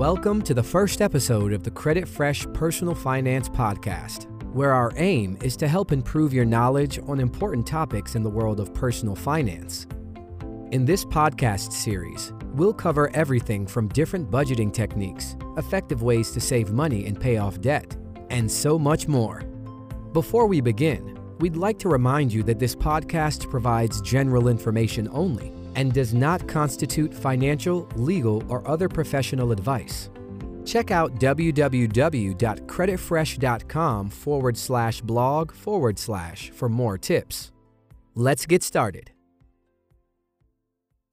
Welcome to the first episode of the CreditFresh Personal Finance Podcast, where our aim is to help improve your knowledge on important topics in the world of personal finance. In this podcast series, we'll cover everything from different budgeting techniques, effective ways to save money and pay off debt, and so much more. Before we begin, we'd like to remind you that this podcast provides general information only and does not constitute financial, legal, or other professional advice. Check out www.creditfresh.com forward slash blog forward slash for more tips. Let's get started.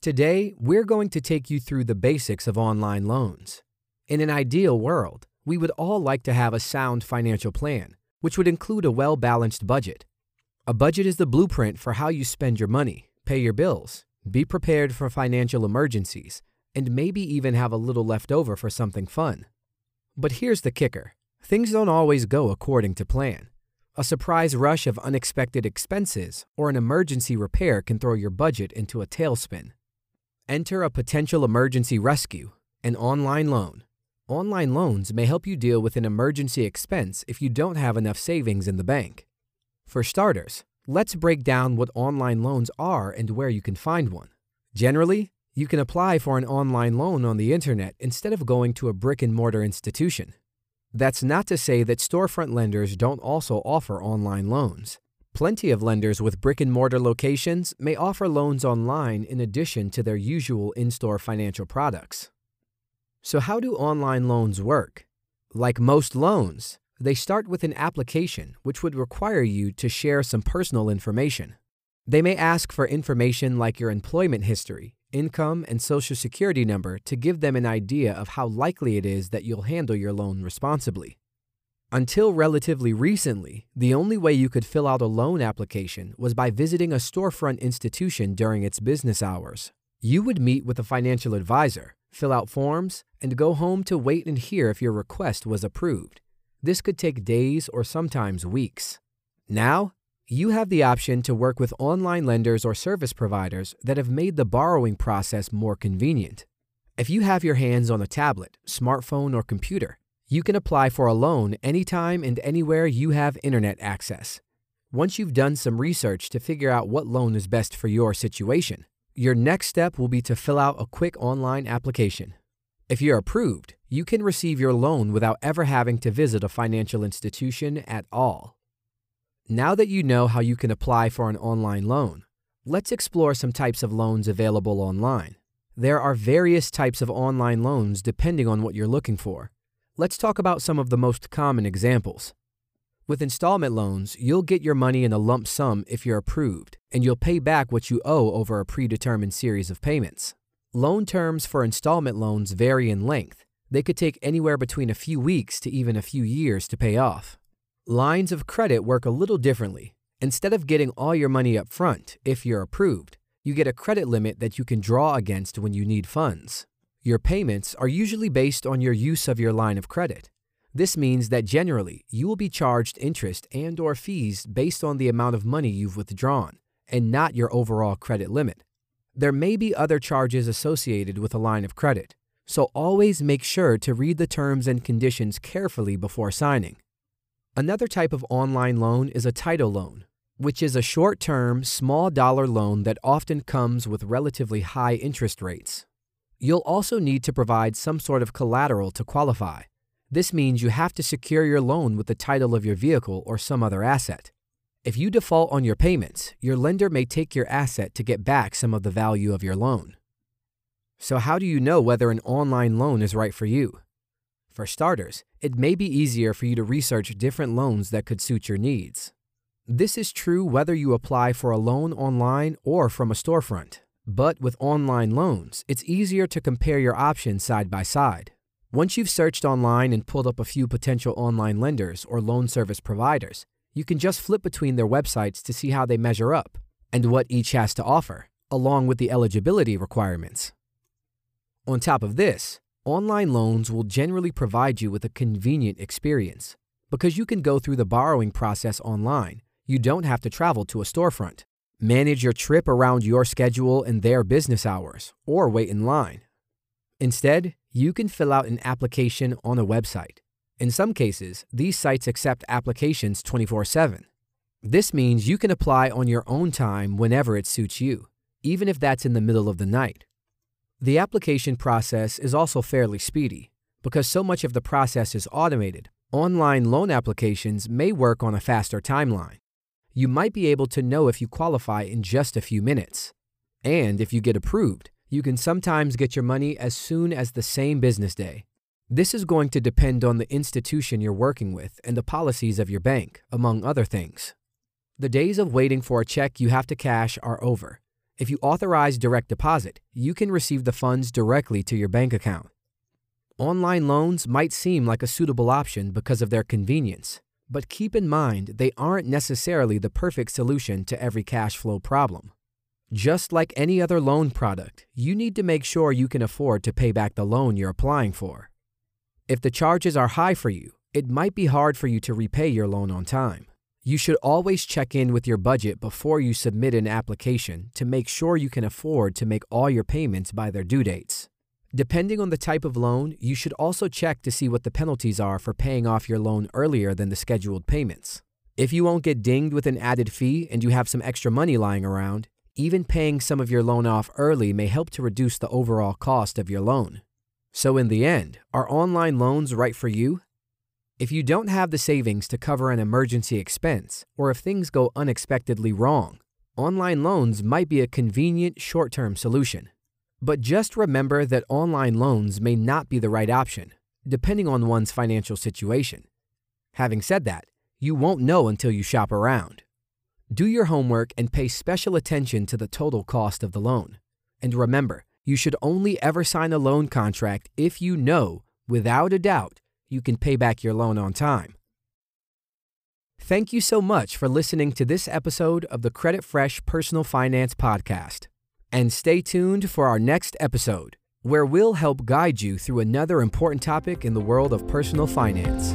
Today, we're going to take you through the basics of online loans. In an ideal world, we would all like to have a sound financial plan, which would include a well balanced budget. A budget is the blueprint for how you spend your money, pay your bills, be prepared for financial emergencies, and maybe even have a little left over for something fun. But here's the kicker things don't always go according to plan. A surprise rush of unexpected expenses or an emergency repair can throw your budget into a tailspin. Enter a potential emergency rescue, an online loan. Online loans may help you deal with an emergency expense if you don't have enough savings in the bank. For starters, Let's break down what online loans are and where you can find one. Generally, you can apply for an online loan on the internet instead of going to a brick and mortar institution. That's not to say that storefront lenders don't also offer online loans. Plenty of lenders with brick and mortar locations may offer loans online in addition to their usual in store financial products. So, how do online loans work? Like most loans, they start with an application which would require you to share some personal information. They may ask for information like your employment history, income, and social security number to give them an idea of how likely it is that you'll handle your loan responsibly. Until relatively recently, the only way you could fill out a loan application was by visiting a storefront institution during its business hours. You would meet with a financial advisor, fill out forms, and go home to wait and hear if your request was approved. This could take days or sometimes weeks. Now, you have the option to work with online lenders or service providers that have made the borrowing process more convenient. If you have your hands on a tablet, smartphone, or computer, you can apply for a loan anytime and anywhere you have internet access. Once you've done some research to figure out what loan is best for your situation, your next step will be to fill out a quick online application. If you're approved, you can receive your loan without ever having to visit a financial institution at all. Now that you know how you can apply for an online loan, let's explore some types of loans available online. There are various types of online loans depending on what you're looking for. Let's talk about some of the most common examples. With installment loans, you'll get your money in a lump sum if you're approved, and you'll pay back what you owe over a predetermined series of payments. Loan terms for installment loans vary in length. They could take anywhere between a few weeks to even a few years to pay off. Lines of credit work a little differently. Instead of getting all your money up front, if you're approved, you get a credit limit that you can draw against when you need funds. Your payments are usually based on your use of your line of credit. This means that generally, you will be charged interest and or fees based on the amount of money you've withdrawn and not your overall credit limit. There may be other charges associated with a line of credit, so always make sure to read the terms and conditions carefully before signing. Another type of online loan is a title loan, which is a short term, small dollar loan that often comes with relatively high interest rates. You'll also need to provide some sort of collateral to qualify. This means you have to secure your loan with the title of your vehicle or some other asset. If you default on your payments, your lender may take your asset to get back some of the value of your loan. So, how do you know whether an online loan is right for you? For starters, it may be easier for you to research different loans that could suit your needs. This is true whether you apply for a loan online or from a storefront. But with online loans, it's easier to compare your options side by side. Once you've searched online and pulled up a few potential online lenders or loan service providers, you can just flip between their websites to see how they measure up and what each has to offer, along with the eligibility requirements. On top of this, online loans will generally provide you with a convenient experience. Because you can go through the borrowing process online, you don't have to travel to a storefront, manage your trip around your schedule and their business hours, or wait in line. Instead, you can fill out an application on a website. In some cases, these sites accept applications 24 7. This means you can apply on your own time whenever it suits you, even if that's in the middle of the night. The application process is also fairly speedy. Because so much of the process is automated, online loan applications may work on a faster timeline. You might be able to know if you qualify in just a few minutes. And if you get approved, you can sometimes get your money as soon as the same business day. This is going to depend on the institution you're working with and the policies of your bank, among other things. The days of waiting for a check you have to cash are over. If you authorize direct deposit, you can receive the funds directly to your bank account. Online loans might seem like a suitable option because of their convenience, but keep in mind they aren't necessarily the perfect solution to every cash flow problem. Just like any other loan product, you need to make sure you can afford to pay back the loan you're applying for. If the charges are high for you, it might be hard for you to repay your loan on time. You should always check in with your budget before you submit an application to make sure you can afford to make all your payments by their due dates. Depending on the type of loan, you should also check to see what the penalties are for paying off your loan earlier than the scheduled payments. If you won't get dinged with an added fee and you have some extra money lying around, even paying some of your loan off early may help to reduce the overall cost of your loan. So, in the end, are online loans right for you? If you don't have the savings to cover an emergency expense, or if things go unexpectedly wrong, online loans might be a convenient short term solution. But just remember that online loans may not be the right option, depending on one's financial situation. Having said that, you won't know until you shop around. Do your homework and pay special attention to the total cost of the loan. And remember, you should only ever sign a loan contract if you know, without a doubt, you can pay back your loan on time. Thank you so much for listening to this episode of the CreditFresh Personal Finance Podcast. And stay tuned for our next episode, where we'll help guide you through another important topic in the world of personal finance.